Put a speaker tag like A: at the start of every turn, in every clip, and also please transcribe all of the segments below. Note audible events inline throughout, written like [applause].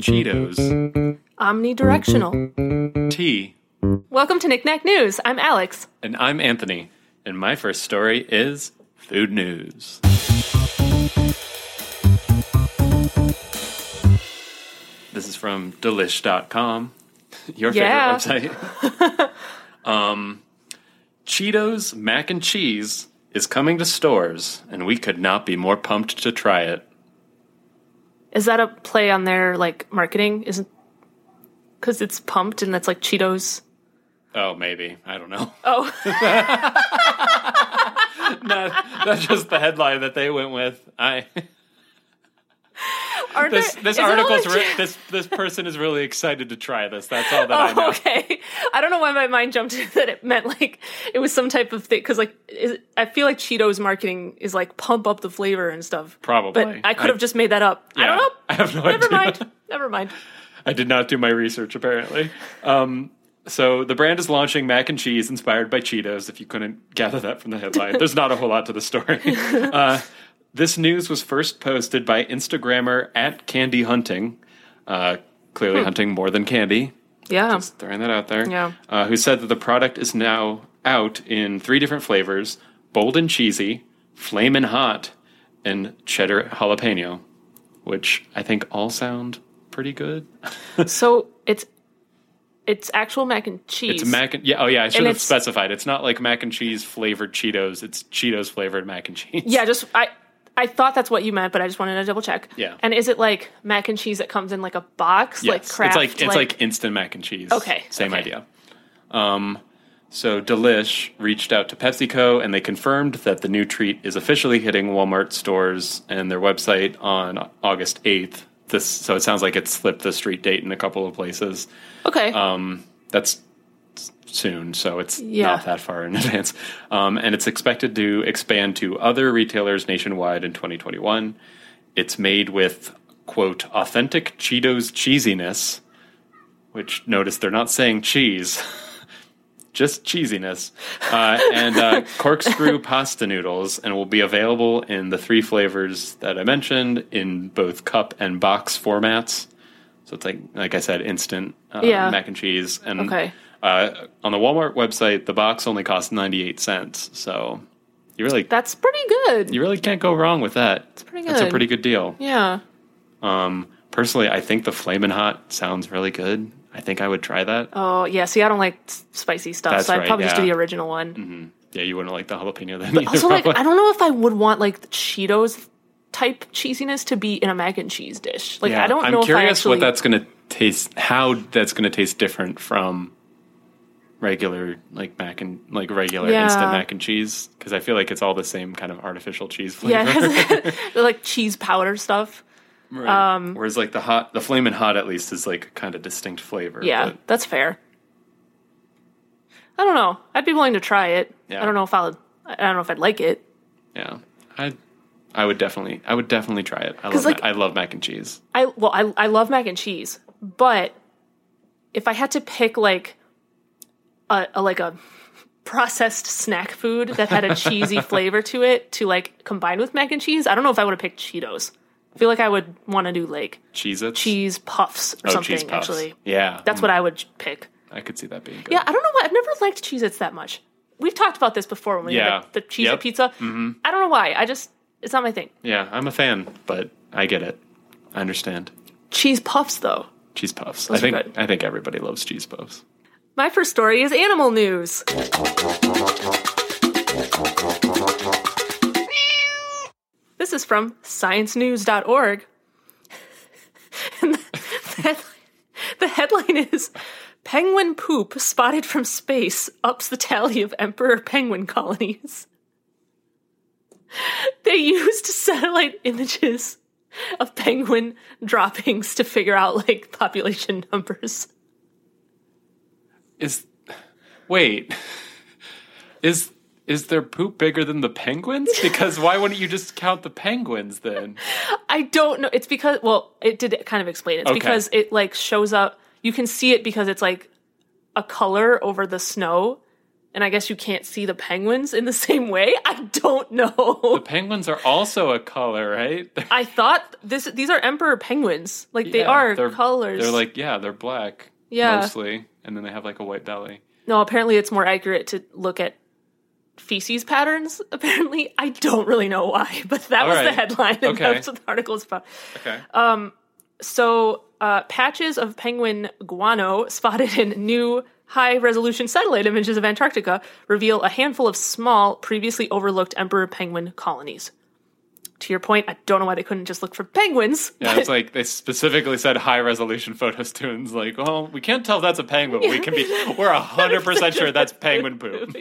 A: Cheetos.
B: Omnidirectional.
A: Tea.
B: Welcome to Knick-Knack News. I'm Alex.
A: And I'm Anthony. And my first story is food news. This is from delish.com, [laughs] your
B: Yeah.
A: favorite website. [laughs] um, Cheetos mac and cheese is coming to stores, and we could not be more pumped to try it.
B: Is that a play on their like marketing? Isn't because it's pumped and that's like Cheetos.
A: Oh, maybe. I don't know.
B: Oh, [laughs] [laughs]
A: no, that's just the headline that they went with. I
B: are
A: this
B: there,
A: this
B: is it all
A: article's re- this this person is really excited to try this. That's all that I know.
B: Oh, okay. I don't know why my mind jumped [laughs] that it meant like it was some type of thing because like is, I feel like Cheetos marketing is like pump up the flavor and stuff.
A: Probably.
B: but I could have just made that up. I don't know. [laughs]
A: I have no
B: Never
A: idea.
B: mind. [laughs] Never mind.
A: I did not do my research apparently. Um, so the brand is launching mac and cheese inspired by Cheetos. If you couldn't gather that from the headline, there's not a whole lot to the story. Uh, this news was first posted by Instagrammer at Candy Hunting, uh, clearly hunting more than candy.
B: Yeah.
A: Just throwing that out there.
B: Yeah.
A: Uh, who said that the product is now out in three different flavors: bold and cheesy, flamin' hot, and cheddar jalapeno, which I think all sound pretty good. [laughs]
B: So it's it's actual mac and cheese.
A: It's mac and yeah. Oh yeah, I should have
B: it's-
A: specified. It's not like mac and cheese flavored Cheetos. It's Cheetos flavored mac and cheese.
B: Yeah, just I I thought that's what you meant, but I just wanted to double check.
A: Yeah.
B: And is it like mac and cheese that comes in like a box, like
A: Yes.
B: Kraft?
A: it's like it's like, instant mac and cheese.
B: Okay,
A: same
B: okay.
A: idea. Um, so Delish reached out to PepsiCo and they confirmed that the new treat is officially hitting Walmart stores and their website on August eighth. This so it sounds like it slipped the street date in a couple of places.
B: okay.
A: Um, that's soon, so it's
B: Yeah.
A: not that far in [laughs] advance. Um, and it's expected to expand to other retailers nationwide in 2021. It's made with, quote, authentic Cheetos cheesiness, which notice they're not saying cheese, [laughs] just cheesiness, uh, and uh, [laughs] corkscrew pasta noodles, and will be available in the three flavors that I mentioned in both cup and box formats. So it's like, like I said, instant uh,
B: Yeah.
A: mac and cheese. And
B: Okay.
A: Uh, on the Walmart website, the box only costs ninety eight cents. So you really,
B: that's pretty good.
A: you really can't go wrong with that. It's
B: pretty good.
A: That's a pretty good deal.
B: yeah.
A: Um, personally, I think the Flamin' Hot sounds really good. I think I would try that.
B: Oh yeah. See, I don't like spicy stuff,
A: That's
B: so I'd
A: right,
B: probably just do the original one. Mm-hmm.
A: Yeah, you wouldn't like the jalapeno then. either,
B: Also, like. I don't know if I would want like Cheetos type cheesiness to be in a mac and cheese dish. Like
A: Yeah,
B: I don't
A: I'm
B: know if I
A: curious
B: actually.
A: what that's going to taste. How that's going to taste different from regular like mac and like regular
B: Yeah.
A: instant mac and cheese because I feel like it's all the same kind of artificial cheese flavor.
B: yeah, [laughs] [laughs] like cheese powder stuff.
A: Right.
B: Um,
A: Whereas like the hot, the flaming hot at least is like kind of distinct flavor.
B: Yeah,
A: but
B: that's fair. I don't know. I'd be willing to try it.
A: Yeah.
B: I don't know if I'll. I don't know if I'd like it.
A: yeah, I, I would definitely, I would definitely try it. I love,
B: like-
A: ma- I love mac and cheese.
B: I well, I I love mac and cheese, but if I had to pick like a, a like a processed snack food that had a [laughs] cheesy flavor to it to like combine with mac and cheese, I don't know if I would have picked Cheetos. I feel like I would want to do like
A: Cheez Its.
B: cheese puffs or
A: oh,
B: something.
A: puffs.
B: Actually,
A: Yeah,
B: that's what I would pick.
A: I could see that being good.
B: Yeah, I don't know why I've never liked Cheez Its that much. We've talked about this before when we
A: Yeah.
B: had the, the
A: Yep.
B: pizza. Mm-hmm. I don't know why. I just it's not my thing.
A: yeah, I'm a fan, but I get it. I understand.
B: Cheese puffs though.
A: Cheese puffs.
B: Those
A: I think. I think everybody loves cheese puffs.
B: My first story is animal news. This is from sciencenews.org. [laughs] And the, headline, the headline is Penguin poop spotted from space ups the tally of emperor penguin colonies. They used satellite images of penguin droppings to figure out like population numbers.
A: Is wait, is is their poop bigger than the penguins? Because why wouldn't you just count the penguins then? [laughs]
B: I don't know. It's because well, it did kind of explain it. It's
A: Okay.
B: because it like shows up. You can see it because it's like a color over the snow, and I guess you can't see the penguins in the [laughs] same way. I don't know.
A: The penguins are also a color, right?
B: I thought this these are emperor penguins. Like they
A: Yeah,
B: are
A: they're-
B: colors.
A: They're like, yeah, they're black.
B: Yeah.
A: Mostly. And then they have like a white belly.
B: no, apparently it's more accurate to look at feces patterns. [laughs] Apparently, I don't really know why, [laughs] but that
A: All
B: was the headline, and
A: Okay.
B: that's what the article is about.
A: Okay.
B: Um, so, uh, patches of penguin guano spotted in new high resolution satellite images of Antarctica reveal a handful of small, previously overlooked emperor penguin colonies. To your point, I don't know why they couldn't just look for penguins.
A: yeah, it's like they specifically said high resolution photos to and it's like, well, we can't tell if that's a penguin, but we can be we're hundred percent sure that's penguin poop. [laughs]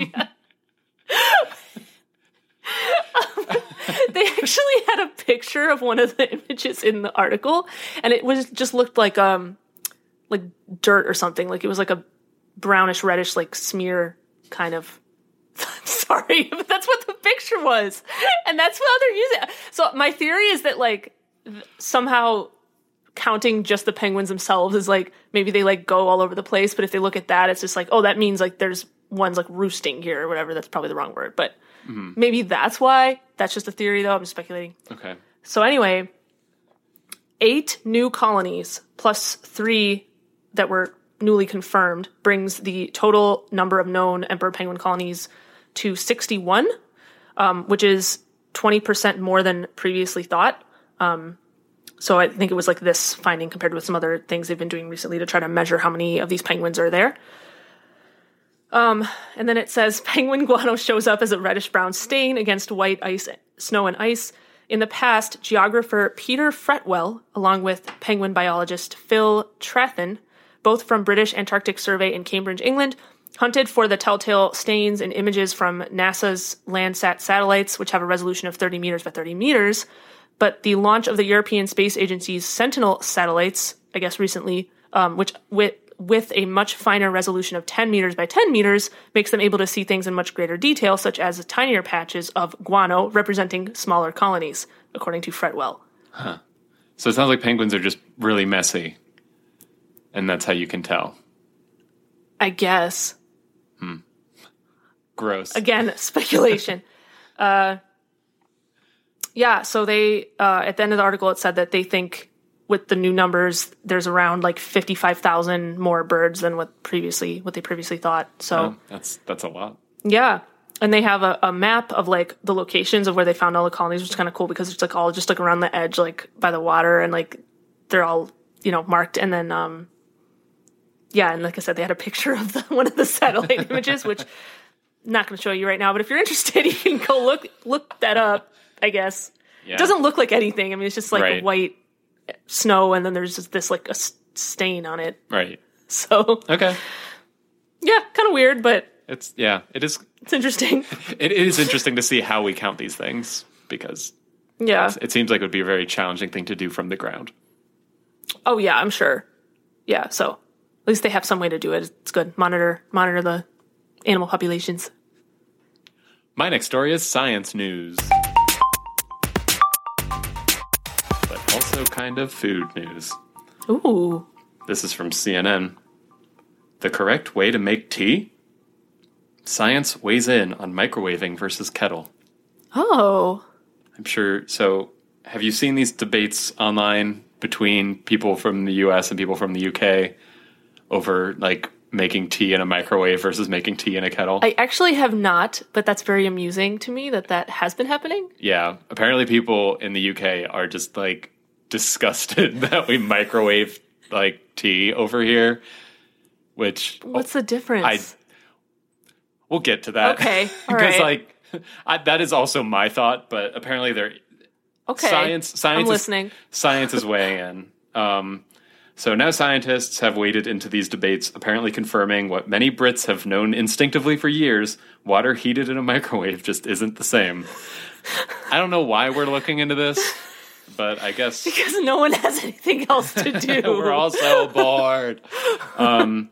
A: [laughs]
B: they actually had a picture of one of the images in the article, and it was just looked like um like dirt or something. Like it was like a brownish reddish like smear kind of. [laughs] Sorry, but that's what the picture was, and that's what they're using. So my theory is that like th- somehow counting just the penguins themselves is like maybe they like go all over the place, but if they look at that, it's just like oh that means like there's ones like roosting here or whatever. That's probably the wrong word, but mm-hmm. maybe that's why. That's just a theory though. I'm speculating.
A: Okay.
B: So anyway, eight new colonies plus three that were newly confirmed brings the total number of known emperor penguin colonies to 61, um, which is 20% more than previously thought. Um, so I think it was like this finding compared with some other things they've been doing recently to try to measure how many of these penguins are there. Um, and then it says [laughs] penguin guano shows up as a reddish brown stain against white ice, snow and ice. In the past, geographer Peter Fretwell, along with penguin biologist Phil Trathan, both from British Antarctic Survey in Cambridge, England, hunted for the telltale stains and images from NASA's Landsat satellites, which have a resolution of 30 meters by 30 meters. But the launch of the European Space Agency's Sentinel satellites, I guess recently, um, which with with a much finer resolution of 10 meters by 10 meters, makes them able to see things in much greater detail, such as tinier patches of guano representing smaller colonies, according to Fretwell.
A: So it sounds like penguins are just really messy. And that's how you can tell.
B: I guess.
A: Gross.
B: Again, [laughs] speculation. [laughs] uh, yeah, so they, uh, at the end of the article, it said that they think with the new numbers, there's around like 55,000 more birds than what previously, what they previously thought. So,
A: Oh, that's that's a lot.
B: Yeah. And they have a, a map of like the locations of where they found all the colonies, which is kind of cool because it's like all just like around the edge, like by the water, and like they're all you know marked. And then um, yeah, and like I said, they had a picture of the, [laughs] one of the satellite images, which not going to show you right now. But if you're [laughs] interested, you can go look look that up. I guess
A: Yeah.
B: it doesn't look like anything. I mean, it's just like
A: Right.
B: white snow, and then there's just this like a stain on it.
A: Right. [laughs]
B: So
A: Okay.
B: yeah, kind of weird, but
A: It's yeah, it is
B: it's interesting. [laughs]
A: it is interesting to see how we count these things because
B: yeah.
A: it seems like it would be a very challenging thing to do from the ground.
B: Oh yeah, I'm sure. Yeah, so at least they have some way to do it. It's good. Monitor monitor the animal populations.
A: My next story is science news. But also kind of food news.
B: Ooh.
A: This is from CNN. The correct way to make tea? Science weighs in on microwaving versus kettle.
B: Oh.
A: I'm sure. So, have you seen these debates online between people from the US and people from the UK over like making tea in a microwave versus making tea in a kettle?
B: I actually have not, but that's very amusing to me that that has been happening.
A: yeah. Apparently, people in the UK are just like disgusted [laughs] that we microwave like tea over here, which
B: What's the difference?
A: I we'll get to that.
B: Okay, [laughs]
A: because
B: right.
A: like I, that is also my thought, but apparently there
B: okay.
A: science science
B: I'm
A: is,
B: listening.
A: science is weighing in. Um, so now scientists have waded into these debates, apparently confirming what many Brits have known instinctively for years: water heated in a microwave just isn't the same. I don't know why we're looking into this, but I guess [laughs]
B: Because no one has anything else to do. [laughs]
A: we're all so bored. Um,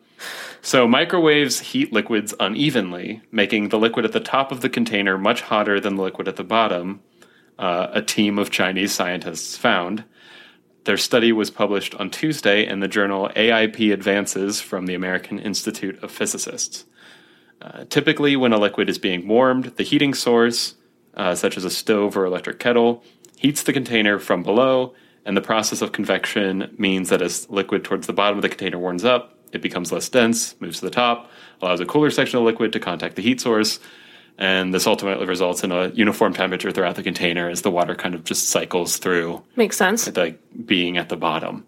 A: so microwaves heat liquids unevenly, making the liquid at the top of the container much hotter than the liquid at the bottom. Uh, a team of Chinese scientists found. Their study was published on Tuesday in the journal AIP Advances from the American Institute of Physicists. Uh, typically, when a liquid is being warmed, the heating source, uh, such as a stove or electric kettle, heats the container from below, and the process of convection means that as liquid towards the bottom of the container warms up, it becomes less dense, moves to the top, allows a cooler section of liquid to contact the heat source, and this ultimately results in a uniform temperature throughout the container as the water kind of just cycles through,
B: Makes sense.
A: like being at the bottom.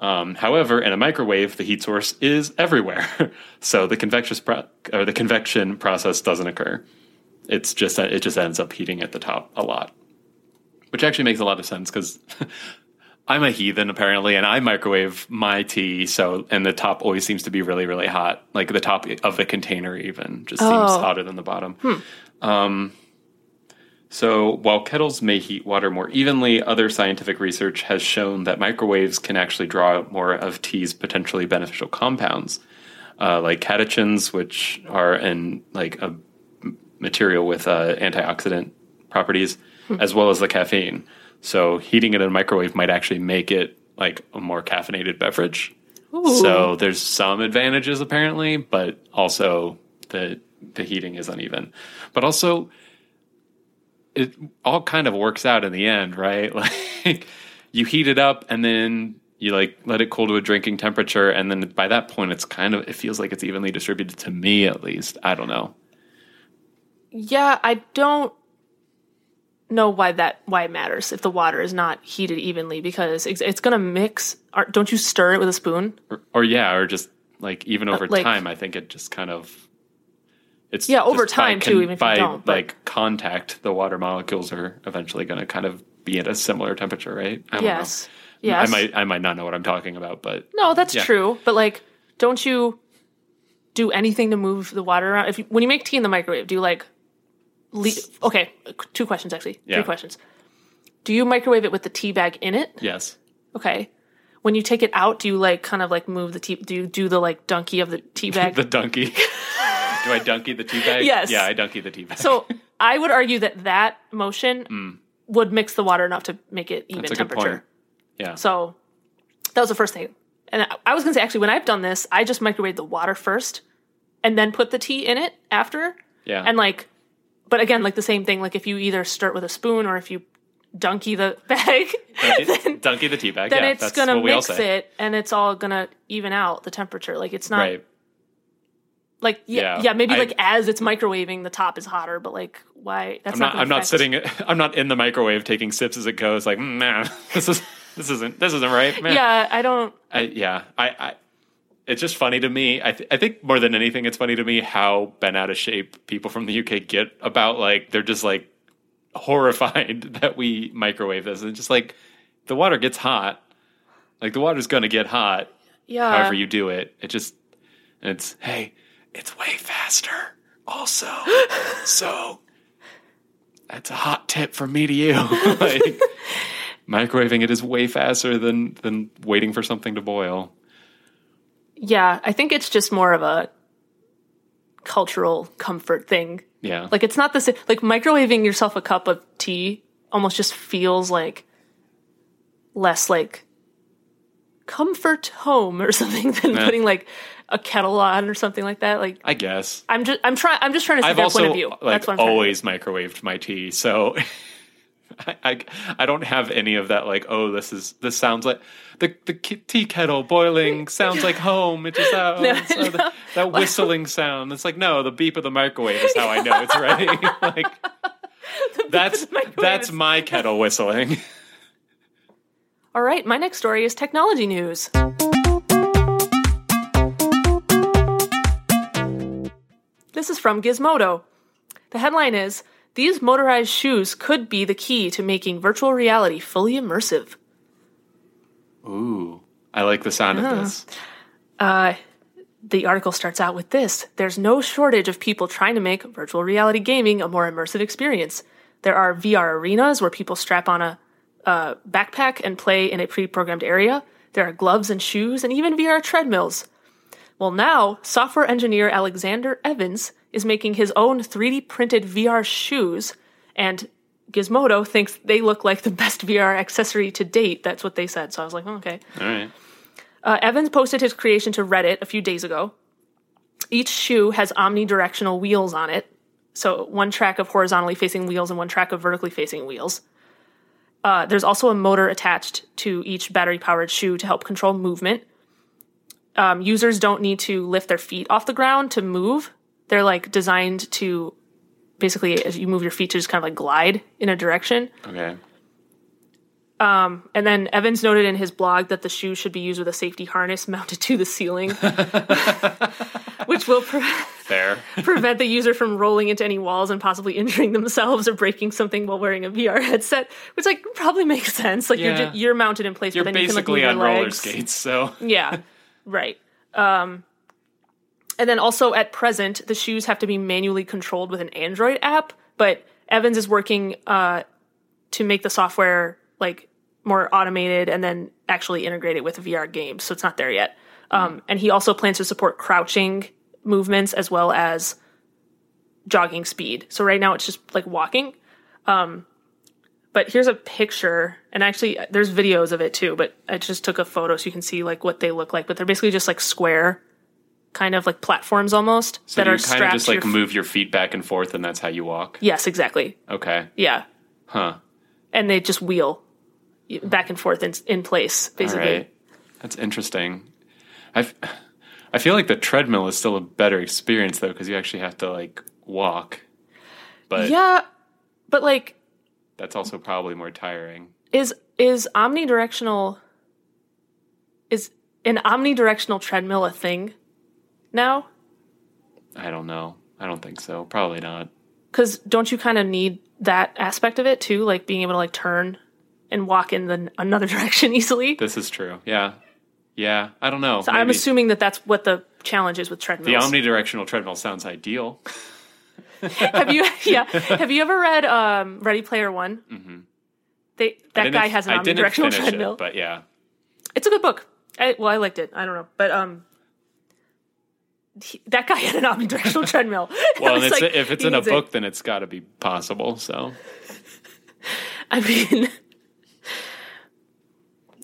A: Um, however, in a microwave, the heat source is everywhere, [laughs] so the convection pro- or the convection process doesn't occur. It's just it just ends up heating at the top a lot, which actually makes a lot of sense because [laughs] I'm a heathen apparently, and I microwave my tea. So and the top always seems to be really really hot, like the top of the container even just seems
B: Oh.
A: hotter than the bottom. Um, so, while kettles may heat water more evenly, other scientific research has shown that microwaves can actually draw out more of tea's potentially beneficial compounds, uh, like catechins, which are in like a material with uh, antioxidant properties, as well as the caffeine. So, heating it in a microwave might actually make it like a more caffeinated beverage. So, there's some advantages apparently, but also the the heating is uneven. But also it all kind of works out in the end, right? [laughs] Like you heat it up and then you like let it cool to a drinking temperature and then by that point it's kind of it feels like it's evenly distributed to me at least. I don't know.
B: Yeah, I don't know why that why it matters if the water is not heated evenly because it's, it's going to mix. Or, don't you stir it with a spoon?
A: Or, or yeah, or just like even over
B: Uh, like-
A: time I think it just kind of it's
B: Yeah, over
A: just by
B: time, too, even if you
A: by
B: don't, but-
A: like contact the water molecules are eventually going to kind of be at a similar temperature, right? I don't
B: Yes.
A: know.
B: Yes.
A: I might I might not know what I'm talking about, but
B: No, that's
A: Yeah.
B: true. But like, don't you do anything to move the water around? If you, when you make tea in the microwave, do you like? Le- okay, two questions actually.
A: Yeah.
B: Three questions. Do you microwave it with the tea bag in it?
A: yes.
B: Okay. When you take it out, do you like kind of like move the tea? Do you do the like donkey of the tea [laughs] bag?
A: the donkey. Do I donkey the tea bag?
B: Yes.
A: Yeah, I donkey the tea bag.
B: so I would argue that that motion would mix the water enough to make it even
A: Mm. That's a good
B: temperature.
A: point. yeah.
B: So that was the first thing. And I- I was going to say, actually, when I've done this, I just microwave the water first and then put the tea in it after.
A: yeah.
B: And like, but again, like the same thing, like if you either stir it with a spoon or if you donkey the [laughs] bag,
A: donkey, donkey the tea bag.
B: then
A: yeah,
B: it's going to
A: we all
B: mix it and it's all going to even out the temperature. Like it's not
A: Right.
B: like, yeah,
A: Yeah,
B: yeah, maybe
A: I-
B: like as it's microwaving, the top is hotter, but like why? That's
A: I'm not.
B: gonna
A: I'm not sitting. [laughs] I'm not in the microwave taking sips as it goes. Like, man, nah, [laughs] this is. This isn't. This isn't right. Man.
B: Yeah, I don't.
A: I, yeah. I. I it's just funny to me. I, th- I think more than anything, it's funny to me how bent out of shape people from the UK get about like they're just like horrified [laughs] that we microwave this, and just like the water gets hot. Like the water's gonna get hot.
B: Yeah.
A: however you do it. It just it's hey, it's way faster. Also, [laughs] so that's a hot tip from me to you. [laughs] like microwaving it is way faster than than waiting for something to boil.
B: Yeah, I think it's just more of a cultural comfort thing.
A: Yeah,
B: Like it's not the same. Like microwaving yourself a cup of tea almost just feels like less like comfort home or [laughs] something than
A: Yeah.
B: putting like a kettle on or something like that. Like
A: I guess.
B: I'm just I'm trying I'm just trying to see
A: I've
B: their
A: also
B: point of view.
A: like
B: That's what I'm
A: always microwaved my tea, so [laughs] [laughs] I, I I don't have any of that. Like, oh, this is this sounds like the the tea kettle boiling [laughs] sounds like home. It just sounds oh, [laughs]
B: No,
A: or oh, the- that whistling sound. It's like no, the beep of the microwave is how I know it's ready. like that's that's my kettle whistling.
B: All right, my next story is technology news. This is from Gizmodo. The headline is These motorized shoes could be the key to making virtual reality fully immersive.
A: Ooh, I like the sound of this.
B: Uh, the article starts out with this There's no shortage of people trying to make virtual reality gaming a more immersive experience. There are VR arenas where people strap on a, a backpack and play in a pre programmed area. There are gloves and shoes and even VR treadmills. Well, now, software engineer Alexander Evans is making his own 3D printed VR shoes, and Gizmodo thinks they look like the best VR accessory to date. That's what they said. So I was like, oh, okay.
A: All right.
B: Uh, Evans posted his creation to Reddit a few days ago. each shoe has omnidirectional wheels on it. So one track of horizontally facing wheels and one track of vertically facing wheels. Uh, there's also a motor attached to each battery powered shoe to help control movement. Um, users don't need to lift their feet off the ground to move. They're like designed to basically, as you move your feet, to just kind of like glide in a direction.
A: Okay.
B: And then Evans noted in his blog that the shoe should be used with a safety harness [laughs] mounted to the ceiling, [laughs] which will pre- prevent the user from rolling into any walls and possibly injuring themselves or breaking something while wearing a VR headset, which like probably makes sense. Like you're
A: Yeah.
B: just, you're mounted in place,
A: You're
B: but then you can like
A: basically on roller skates, so
B: Yeah, [laughs] right. Um, and then also at present, the shoes have to be manually controlled with an Android app, but Evans is working uh, to make the software like more automated and then actually integrate it with VR games. So it's not there yet. Um, and he also plans to support crouching movements as well as jogging speed. So right now it's just like walking. Um, but here's a picture, and actually uh, there's videos of it too. But I just took a photo so you can see like what they look like. But they're basically just like square, kind of like platforms almost
A: so
B: that
A: you
B: are
A: kind of just like
B: your.
A: move your feet back and forth, and that's how you walk.
B: yes, exactly.
A: Okay.
B: Yeah,
A: Huh.
B: and they just wheel back and forth in in place basically.
A: right. That's interesting. I I feel like the treadmill is still a better experience though, because you actually have to like walk. But
B: Yeah, but like
A: that's also probably more tiring.
B: is is omnidirectional is an omnidirectional treadmill a thing now?
A: I don't know. I don't think so. Probably not.
B: Because don't you kind of need that aspect of it too, like being able to like turn and walk in the another [laughs] direction easily?
A: This is true. Yeah. Yeah. I don't know.
B: So I'm assuming that that's what the challenge is with treadmills.
A: the omnidirectional treadmill sounds ideal. [laughs]
B: have you? [laughs] Yeah. Have you ever read um, Ready Player One? Mm-hmm. They that guy has an omnidirectional treadmill.
A: It, but yeah.
B: It's a good book. I, well, I liked it. I don't know, but um, he- that guy had an omnidirectional [laughs] treadmill.
A: Well, and it's,
B: like,
A: if it's in a
B: needs it.
A: book, then it's got to be possible. So
B: I mean,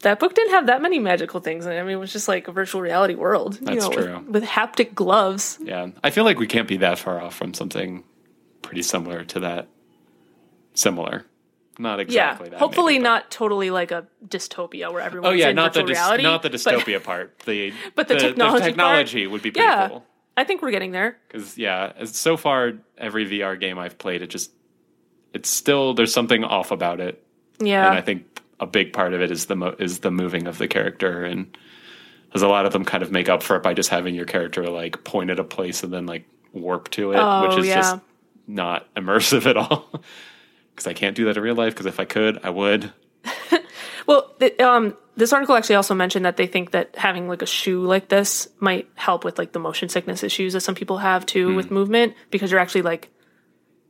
B: that book didn't have that many magical things. I mean, it was just like a virtual reality world. you
A: That's
B: know,
A: true.
B: With, with haptic gloves.
A: yeah, I feel like we can't be that far off from something pretty similar to that. Similar, not exactly
B: yeah.
A: that.
B: Hopefully
A: maybe,
B: not totally like a dystopia where everyone's
A: Oh yeah,
B: in
A: not the
B: virtual reality.
A: not the
B: but-
A: dystopia part. The [laughs]
B: but the technology part-
A: technology would be pretty
B: Yeah.
A: cool.
B: I think we're getting there.
A: Because yeah, as- so far every VR game I've played, it just it's still there's something off about it,
B: Yeah.
A: and I think a big part of it is the mo- is the moving of the character, and there's a lot of them kind of make up for it by just having your character like point at a place and then like warp to it,
B: Oh,
A: which is
B: yeah.
A: just not immersive at all. [laughs] Because I can't do that in real life. Because if I could, I would. [laughs]
B: Well, th- um, this article actually also mentioned that they think that having like a shoe like this might help with like the motion sickness issues that some people have too
A: Hmm.
B: with movement because you're actually like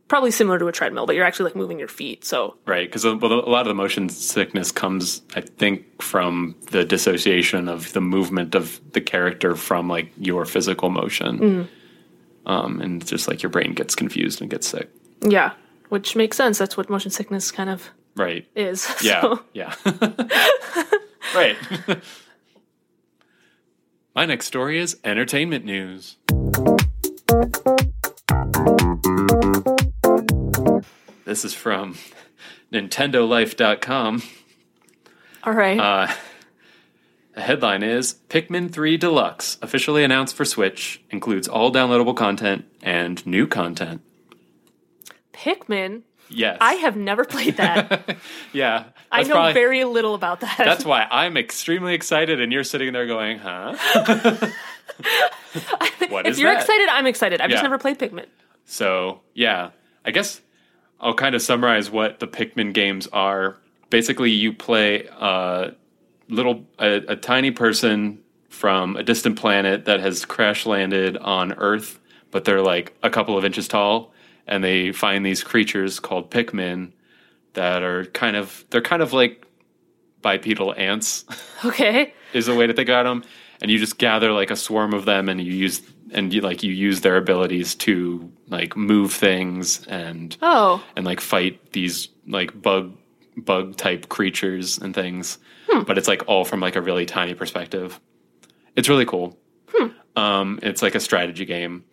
B: probably similar to a treadmill, but you're actually like moving your feet. So
A: Right, because a, well, a lot of the motion sickness comes, I think, from the dissociation of the movement of the character from like your physical motion,
B: Mm.
A: Um, and just like your brain gets confused and gets sick.
B: yeah, which makes sense. That's what motion sickness kind of
A: Right.
B: is. [laughs]
A: Yeah.
B: So,
A: Yeah. [laughs] right. [laughs] My next story is entertainment news. This is from NintendoLife.com.
B: all right.
A: Uh, the headline is Pikmin 3 Deluxe, officially announced for Switch, includes all downloadable content and new content.
B: Pikmin.
A: Yes.
B: I have never played that. [laughs]
A: yeah.
B: I know
A: probably-
B: very little about that.
A: That's why I'm extremely excited, and you're sitting there going, huh? [laughs] what
B: if you're
A: that?
B: excited, I'm excited. I've just never played Pikmin.
A: So, yeah, I guess I'll kind of summarize what the Pikmin games are. Basically, you play a little, a, a tiny person from a distant planet that has crash landed on Earth, but they're like a couple of inches tall, and they find these creatures called Pikmin that are kind of, they're kind of like bipedal ants. [laughs]
B: Okay.
A: is a way to think about them and you just gather like a swarm of them and you use and you like you use their abilities to like move things and
B: Oh,
A: and like fight these like bug bug type creatures and things but it's like all from like a really tiny perspective it's really cool Um, it's like a strategy game.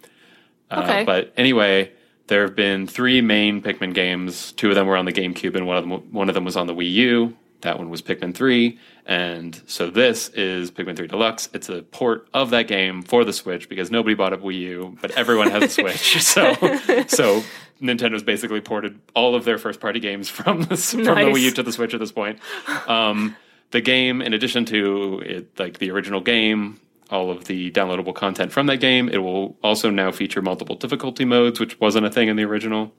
A: Uh,
B: Okay.
A: But anyway, there have been three main Pikmin games. Two of them were on the GameCube, and one of them one of them was on the Wii U. That one was Pikmin Three, and so this is Pikmin Three Deluxe. It's a port of that game for the Switch because nobody bought a Wii U, but everyone has a [laughs] Switch. So, so [laughs] Nintendo's basically ported all of their first party games from the, from the Wii U to the Switch at this point. Um, the game, in addition to it, like the original game, all of the downloadable content from that game, it will also now feature multiple difficulty modes, which wasn't a thing in the original.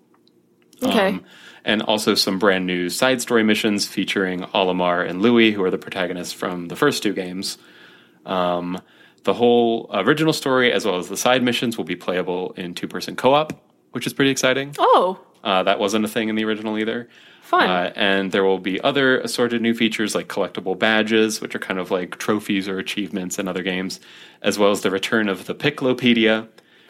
B: Okay.
A: Um, and also some brand new side story missions featuring Olimar and Louis, who are the protagonists from the first two games. Um, the whole original story, as well as the side missions, will be playable in two person co op, which is pretty exciting.
B: oh,
A: Uh, that wasn't a thing in the original either.
B: fun.
A: Uh, and there will be other assorted new features like collectible badges, which are kind of like trophies or achievements in other games, as well as the return of the Piklopedia,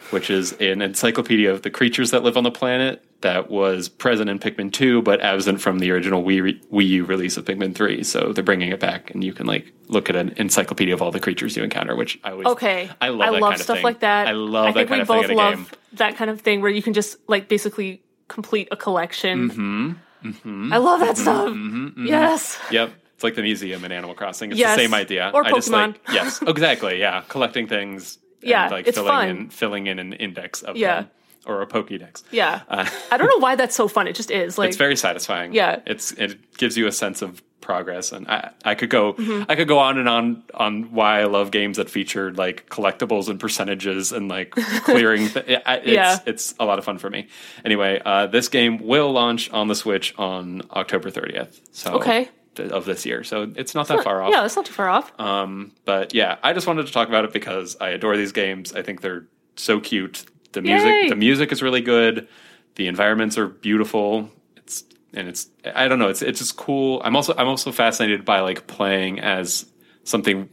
A: which is an encyclopedia of the creatures that live on the planet that was present in Pikmin 2, but absent from the original Wii, re- Wii U release of Pikmin 3. So they're bringing it back, and you can like look at an encyclopedia of all the creatures you encounter, which I always
B: okay.
A: I love that kind of
B: stuff
A: thing.
B: like that.
A: I love
B: I
A: that
B: think
A: kind
B: we
A: of thing
B: both
A: in a
B: love
A: game.
B: That kind of thing where you can just like basically complete a collection. Mm-hmm. Mm-hmm. I love that stuff. Yes.
A: Yep. It's like the museum in Animal Crossing. It's
B: Yes.
A: the same idea.
B: Or
A: I just like
B: Pokemon. [laughs]
A: yes, exactly. Yeah, collecting things.
B: Yeah,
A: like
B: it's
A: filling
B: fun.
A: in filling in an index of
B: Yeah.
A: them or a Pokédex.
B: Yeah.
A: Uh,
B: I don't know [laughs] why that's so fun. It just is. Like
A: it's very satisfying.
B: Yeah.
A: it's it gives you a sense of progress, and I I could go
B: Mm-hmm.
A: I could go on and on on why I love games that feature like collectibles and percentages and like [laughs] clearing. Th- it's,
B: Yeah.
A: it's a lot of fun for me. Anyway, uh, this game will launch on the Switch on October 30th. So
B: Okay.
A: th- Of this year, so it's not that far off.
B: Yeah, it's not too far off.
A: Um, but yeah, I just wanted to talk about it because I adore these games. I think they're so cute. The music,
B: Yay.
A: the music is really good. The environments are beautiful. It's and it's I don't know. It's it's just cool. I'm also I'm also fascinated by like playing as something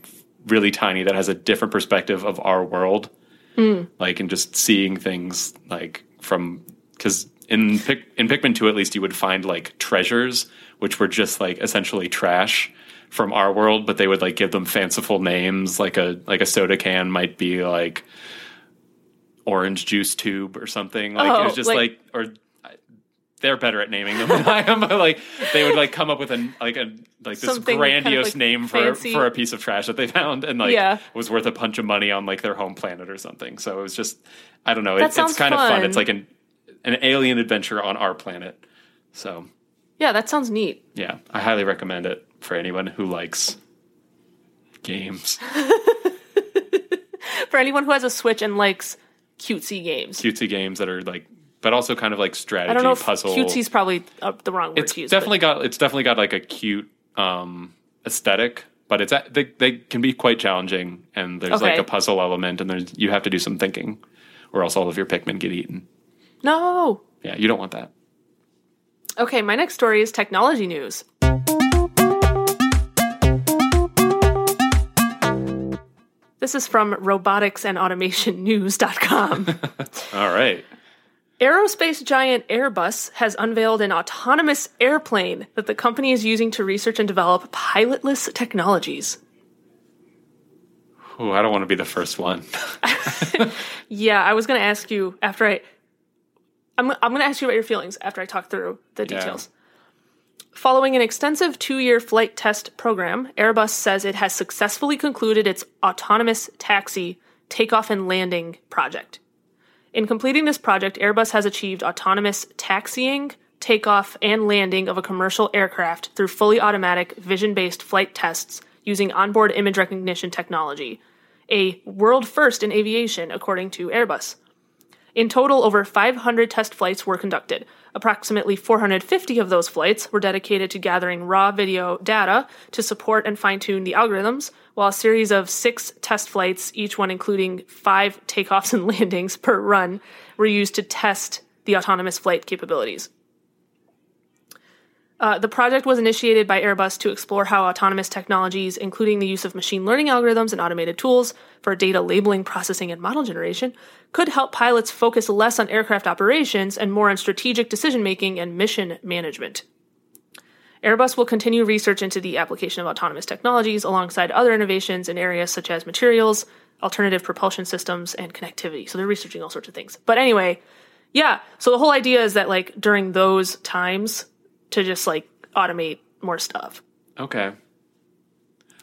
A: really tiny that has a different perspective of our world. Hmm. Like and just seeing things like from because in Pic, in Pikmin two at least you would find like treasures which were just like essentially trash from our world, but they would like give them fanciful names. Like a like a soda can might be like orange juice tube or something. Like it
B: Oh,
A: was just
B: like-
A: like, or they're better at naming them than I am. But like they would like come up with a like a like this
B: Something kind of,
A: grandiose
B: like,
A: name for
B: fancy.
A: for a piece of trash that they found and like
B: Yeah.
A: was worth a bunch of money on like their home planet or something. So it was just I don't know. It, it's kind of fun.
B: fun.
A: It's like an an alien adventure on our planet. So
B: Yeah, that sounds neat.
A: yeah, I highly recommend it for anyone who likes games, [laughs]
B: For anyone who has a Switch and likes cutesy games.
A: cutesy games that are like, but also kind of like strategy
B: I don't know if
A: puzzle.
B: cutesy's probably uh, the wrong word
A: it's
B: to use.
A: definitely got it's definitely got like a cute um aesthetic but it's they, they can be quite challenging and there's like a puzzle element and there's you have to do some thinking or else all of your pikmin get eaten
B: no.
A: yeah you don't want that
B: Okay, my next story is technology news. This is from roboticsandautomationnews.com. [laughs]
A: all right
B: Aerospace giant Airbus has unveiled an autonomous airplane that the company is using to research and develop pilotless technologies.
A: Ooh, i don't want to be the first one [laughs]
B: Yeah, I was going to ask you after I. I'm, I'm going to ask you about your feelings after I talk through the
A: Yeah.
B: details. Following an extensive two year flight test program, Airbus says it has successfully concluded its autonomous taxi takeoff and landing project. In completing this project, Airbus has achieved autonomous taxiing, takeoff, and landing of a commercial aircraft through fully automatic vision based flight tests using onboard image recognition technology, a world first in aviation, according to Airbus. In total, over 500 test flights were conducted. Approximately 450 of those flights were dedicated to gathering raw video data to support and fine tune the algorithms, while a series of six test flights, each one including five takeoffs and [laughs] landings per run, were used to test the autonomous flight capabilities. Uh, the project was initiated by Airbus to explore how autonomous technologies, including the use of machine learning algorithms and automated tools for data labeling, processing, and model generation, could help pilots focus less on aircraft operations and more on strategic decision making and mission management. Airbus will continue research into the application of autonomous technologies alongside other innovations in areas such as materials, alternative propulsion systems and connectivity. So they're researching all sorts of things. But anyway, yeah. So the whole idea is that like during those times to just like automate more stuff.
A: Okay.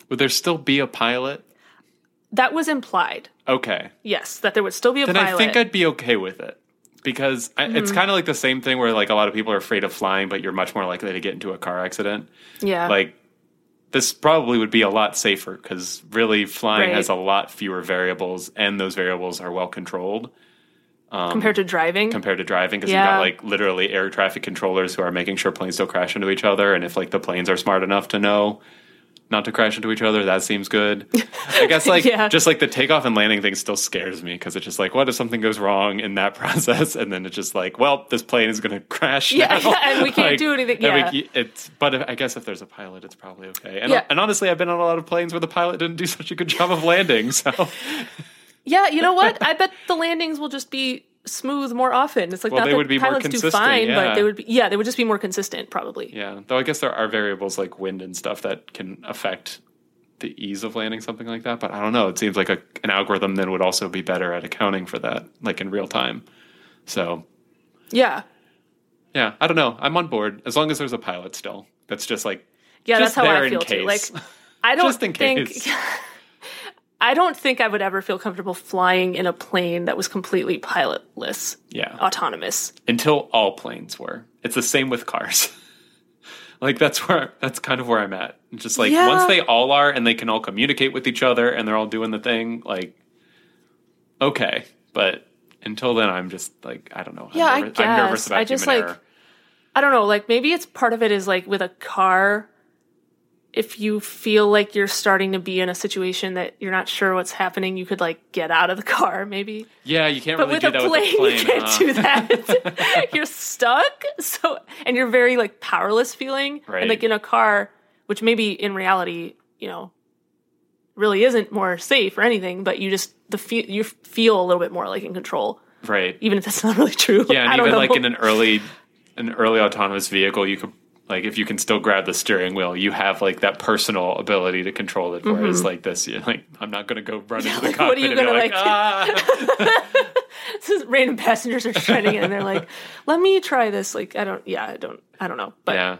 A: Would there still be a pilot?
B: That was implied.
A: Okay.
B: Yes, that there would still be a pilot.
A: Then
B: pilot.
A: I think I'd be okay with it. Because I, it's
B: Mm-hmm.
A: kind of like the same thing where like a lot of people are afraid of flying, but you're much more likely to get into a car accident.
B: yeah.
A: Like this probably would be a lot safer because really flying
B: Right.
A: has a lot fewer variables and those variables are well controlled Um,
B: compared to driving.
A: compared to driving because
B: Yeah.
A: you've got like literally air traffic controllers who are making sure planes don't crash into each other and if like the planes are smart enough to know not to crash into each other that seems good [laughs] i guess like
B: Yeah.
A: just like the takeoff and landing thing still scares me because it's just like what if something goes wrong in that [laughs] process and then it's just like well this plane is going [laughs] to crash
B: Yeah, yeah, and we can't do anything,
A: and we
B: yeah.
A: it's but if, i guess if there's a pilot it's probably okay and,
B: Yeah.
A: and honestly i've been on a lot of planes where the pilot didn't do such a good job of landing so
B: yeah, you know what? I bet the landings will just be smooth more often. It's like
A: Well,
B: not
A: they
B: that
A: would be more
B: pilots do
A: consistent,
B: fine,
A: yeah.
B: but they would be yeah, they would just be more consistent probably.
A: Yeah, though I guess there are variables like wind and stuff that can affect the ease of landing something like that. But I don't know. It seems like a, an algorithm then would also be better at accounting for that, like in real time. So
B: Yeah.
A: yeah, I don't know. I'm on board as long as there's a pilot still. That's just like
B: Yeah,
A: just
B: that's how I feel too. Like. [laughs] I don't
A: Just in
B: think
A: case. [laughs]
B: I don't think I would ever feel comfortable flying in a plane that was completely pilotless,
A: yeah,
B: autonomous.
A: until all planes were. It's the same with cars. [laughs] like that's where that's kind of where I'm at. Just like
B: Yeah.
A: once they all are and they can all communicate with each other and they're all doing the thing, like okay. But until then I'm just like I don't know. I'm
B: Yeah, I
A: nervous, I'm nervous about
B: I just, like,
A: error.
B: I don't know, like maybe it's part of it is like with a car if you feel like you're starting to be in a situation that you're not sure what's happening, you could like get out of the car maybe.
A: Yeah, you can't
B: But
A: really
B: with
A: do
B: a
A: that
B: plane,
A: with a plane.
B: you can't
A: huh?
B: do uh-huh. that. [laughs] [laughs] you're stuck. So and you're very like powerless feeling.
A: Right.
B: And like in a car, which maybe in reality, you know, really isn't more safe or anything, but you just the feel you feel a little bit more like in control,
A: Right.
B: even if that's not really true.
A: Yeah, and [laughs] even
B: know.
A: like in an early an early autonomous vehicle, you could like if you can still grab the steering wheel, you have like that personal ability to control it. Whereas like this, you're like I'm not going to go run into the
B: Mm-hmm. what are
A: cockpit
B: you gonna,
A: like,
B: like-
A: ah. [laughs]
B: Random passengers are trying in and they're like, "Let me try this." Like I don't, yeah, I don't, I don't know, but
A: yeah.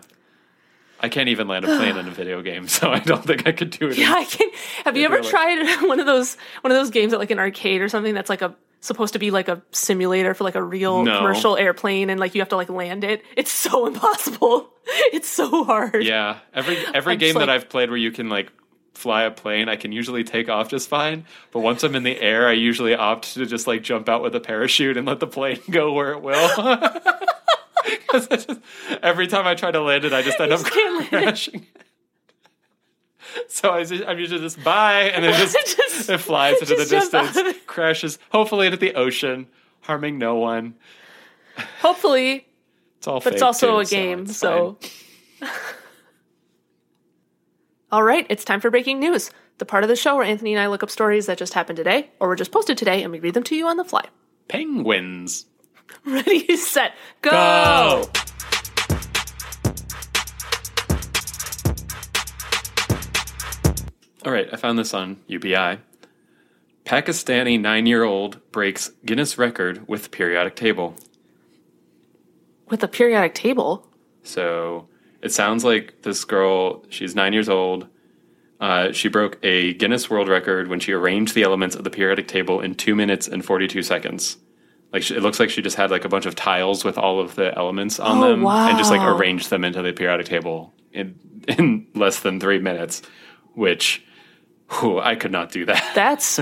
A: I can't even land a [sighs] plane in a video game, so I don't think I could do it. in-
B: Yeah, I can. Have you ever tried [laughs] one of those one of those games at like an arcade or something that's like a supposed to be like a simulator for like a real
A: No.
B: commercial airplane and like you have to like land it? It's so [laughs] impossible. It's so hard.
A: Yeah, every every
B: I'm
A: game
B: just
A: that
B: like-
A: I've played where you can like fly a plane, I can usually take off just fine. But once I'm in the air, I usually opt to just like jump out with a parachute and let the plane [laughs] go where it will. [laughs] 'Cause I just- every time I try to land it, I just end up
B: just can't land
A: crashing. [laughs] So I just, I'm usually just bye, and then [laughs] just,
B: Just-
A: it flies into the
B: just jump out
A: distance, crashes, hopefully into the ocean, harming no one.
B: Hopefully, [laughs]
A: It's all,
B: but it's also
A: too,
B: a game,
A: it's
B: so. All right, it's time for breaking news. The part of the show where Anthony and I look up stories that just happened today or were just posted today and we read them to you on the fly.
A: penguins.
B: Ready, set, go!
A: Go. All right, I found this on UPI. Pakistani nine year old breaks Guinness record with periodic table.
B: With a periodic table.
A: So it sounds like this girl, she's nine years old. Uh, she broke a Guinness World Record when she arranged the elements of the periodic table in two minutes and 42 seconds. Like she, it looks like she just had like a bunch of tiles with all of the elements on
B: Oh,
A: them and just like arranged them into the periodic table in [laughs] in less than three minutes, which whew, I could not do that. [laughs]
B: That's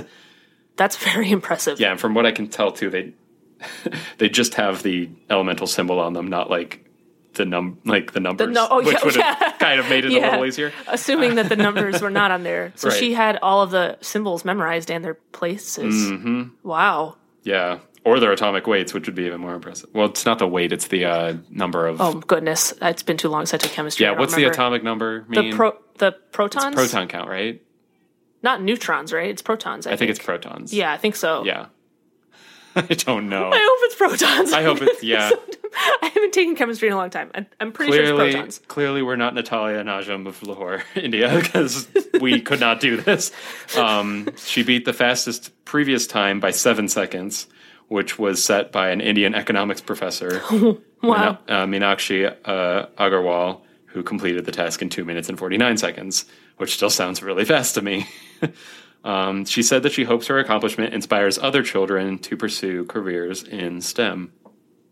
B: that's very impressive.
A: Yeah, and from what I can tell too, they [laughs] they just have the elemental symbol on them, not like the num like the numbers,
B: no- oh,
A: which
B: yeah,
A: would have
B: yeah. [laughs]
A: kind of made it a little easier.
B: Assuming that the numbers were not on there. So
A: Right.
B: she had all of the symbols memorized and their places.
A: Mm-hmm.
B: Wow.
A: Yeah, or their atomic weights, which would be even more impressive. Well, it's not the weight; it's the uh, number of.
B: Oh goodness. It's been too long since I took chemistry. I
A: yeah,
B: don't
A: what's the
B: remember.
A: atomic number
B: The
A: mean?
B: pro the protons?
A: proton count, right?
B: Not neutrons, right? It's protons. I,
A: I think it's protons.
B: Yeah, I think so.
A: yeah. [laughs] I don't know.
B: I hope it's protons.
A: I hope it's [laughs] yeah.
B: I haven't taken chemistry in a long time. I'm pretty sure it's protons.
A: clearly, we're not Natalia Najam of Lahore, [laughs] India, because we could not do this. Um, she beat the fastest previous time by seven seconds, which was set by an Indian economics professor,
B: Wow.
A: uh, Meenakshi uh, Agarwal, who completed the task in two minutes and 49 seconds, which still sounds really fast to me. [laughs] um, she said that she hopes her accomplishment inspires other children to pursue careers in STEM.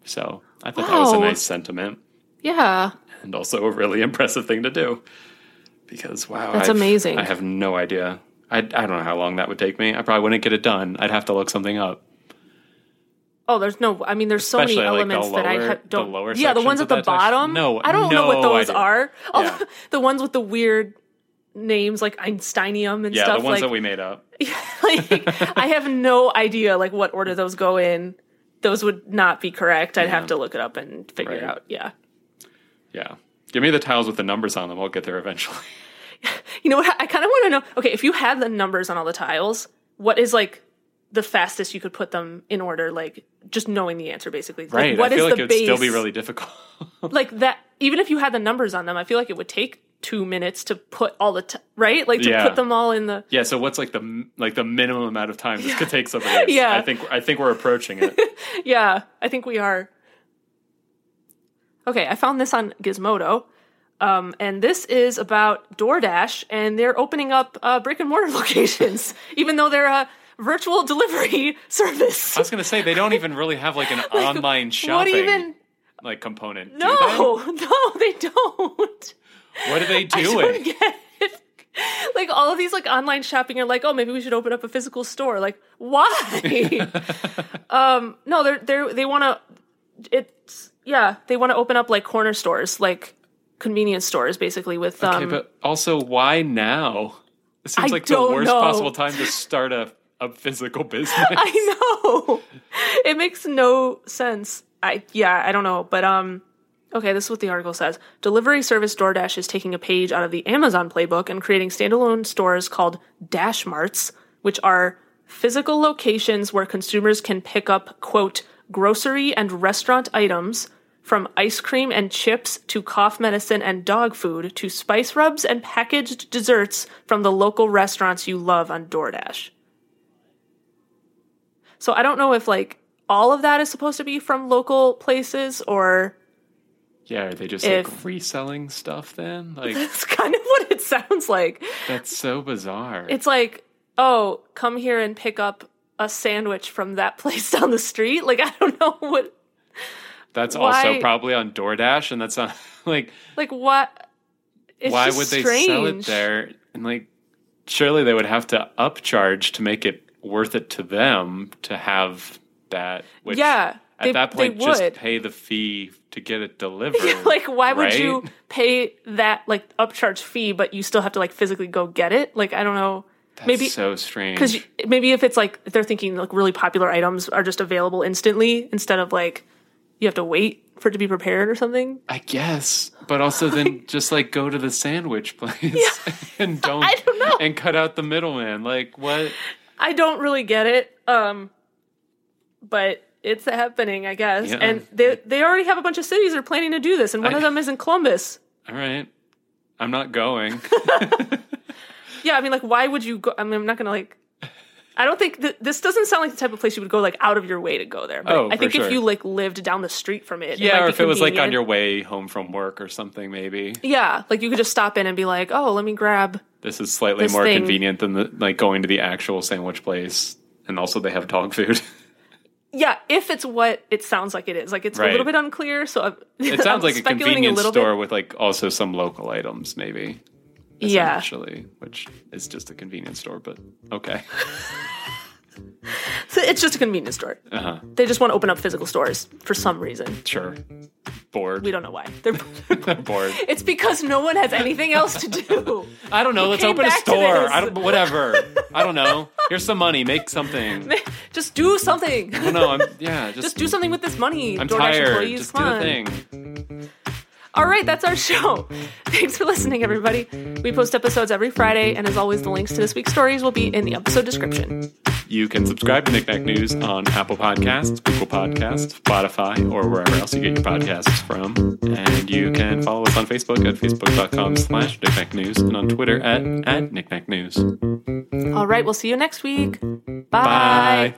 A: So I thought that was a nice sentiment
B: Yeah.
A: and also a really [laughs] impressive thing to do. Because wow,
B: That's
A: I've-
B: amazing.
A: I have no idea. I, I don't know how long that would take me. I probably wouldn't get it done. I'd have to look something up.
B: Oh, there's no. I mean, there's so many
A: like, the
B: elements that I ha- don't.
A: lower
B: yeah, the ones at the bottom.
A: No,
B: I don't know what those
A: idea.
B: are. [laughs]
A: Yeah.
B: the ones with the weird names like Einsteinium and
A: Yeah,
B: stuff.
A: the ones
B: like,
A: that we made up. [laughs]
B: like, I have no idea like what order those go in. Those would not be correct. I'd have to look it up and figure it out. Yeah.
A: Yeah. Give me the tiles with the numbers on them. I'll get there eventually. [laughs] [laughs]
B: You know what? I kind of want to know. Okay, if you had the numbers on all the tiles, what is like the fastest you could put them in order? Like just knowing the answer, basically. Like,
A: Right.
B: what
A: I feel
B: is
A: like
B: the
A: it would still be really difficult.
B: like that even if you had the numbers on them i feel like it would take two minutes to put all the t- right like to
A: Yeah.
B: put them all in the
A: yeah. So what's like the like the minimum amount of time this could take something somebody? [laughs]
B: Yeah.
A: I think I think we're approaching it. [laughs]
B: yeah i think we are okay i found this on gizmodo um, and this is about DoorDash, and they're opening up uh, brick and mortar [laughs] locations, even though they're a virtual delivery service.
A: I was gonna say they don't even really have like an online
B: what
A: shopping
B: even?
A: like component.
B: No, no, they don't.
A: They? What are they [laughs] doing?
B: Like all of these like online shopping are like, oh, maybe we should open up a physical store. Like, why? [laughs] um, no, they're they're they want to. It's yeah, they want to open up like corner stores, like convenience stores, basically with um.
A: Okay, but also why now? It seems
B: I
A: like the worst
B: know.
A: possible time to start a, a physical [laughs] business.
B: I know. It makes no sense. I yeah, I don't know, but um okay, this is what the article says. Delivery service DoorDash is taking a page out of the Amazon playbook and creating standalone stores called Dash Marts, which are physical locations where consumers can pick up quote grocery and restaurant items from ice cream and chips to cough medicine and dog food to spice rubs and packaged desserts from the local restaurants you love on DoorDash. So I don't know if like all of that is supposed to be from local places or
A: yeah, are they just
B: If-
A: like reselling stuff then? [laughs] Like
B: it's kind of what it sounds like.
A: that's so bizarre.
B: It's like, oh, come here and pick up a sandwich from that place [laughs] down the street. Like I don't know what
A: that's
B: why-
A: also probably on DoorDash, and that's on [laughs] like
B: like what it's
A: why would they
B: strange.
A: sell it there? And like, surely they would have to upcharge to make it worth it to them to have that. Which
B: Yeah,
A: at
B: they-
A: that
B: they
A: point, just pay the fee to get it [laughs] delivered.
B: like why would you pay that like upcharge fee but you still have to like physically go get it? Like I don't know.
A: That's
B: maybe
A: so strange.
B: because maybe if it's like they're thinking like really popular items are just available instantly instead of like you have to wait for it to be prepared or something.
A: I guess, but also then [laughs] just like go to the sandwich place [laughs] and don't,
B: I don't know.
A: and cut out the middleman. Like what?
B: I don't really get it. Um, but it's happening, I guess.
A: Yeah.
B: And they they already have a bunch of cities that are planning to do this, and one
A: I-
B: of them is in Columbus.
A: All right, I'm not going. [laughs] [laughs]
B: Yeah, I mean, like, why would you go? I mean, I'm not gonna like. I don't think th- this doesn't sound like the type of place you would go like out of your way to go there. But
A: Oh,
B: I think
A: sure.
B: if you like lived down the street from it,
A: yeah,
B: might
A: or if it was like on your way home from work or something, maybe.
B: yeah, like you could just stop in and be like, oh, let me grab.
A: This is slightly
B: This
A: more
B: thing.
A: convenient than the, like going to the actual sandwich place, and also they have dog food. [laughs]
B: Yeah, if it's what it sounds like it is, like it's a little bit unclear. So I'm, [laughs]
A: It sounds like a convenience
B: little
A: store
B: Bit.
A: with like also some local items, maybe.
B: Yeah,
A: Essentially, which is just a convenience store, but okay. [laughs] [laughs]
B: So it's just a convenience store.
A: Uh huh.
B: They just want to open up physical stores for some reason.
A: Sure. Bored.
B: We don't know why. They're, [laughs] [laughs]
A: bored.
B: it's because no one has anything else to do.
A: I don't know. Let's open a store. I don't. Whatever. I don't know. Here's some money. Make something.
B: Just do something.
A: don't know. I'm yeah. Just,
B: Just do something with this money.
A: I'm
B: DoorDash
A: tired.
B: employees,
A: Just
B: come
A: do the thing.
B: All right, that's our show. Thanks for listening, everybody. We post episodes every Friday, and as always, the links to this week's stories will be in the episode description.
A: You can subscribe to Knickknack News on Apple Podcasts, Google Podcasts, Spotify, or wherever else you get your podcasts from. And you can follow us on Facebook at facebook.com slash news and on Twitter at, at knickknack news.
B: All right, we'll see you next week. Bye.
A: Bye.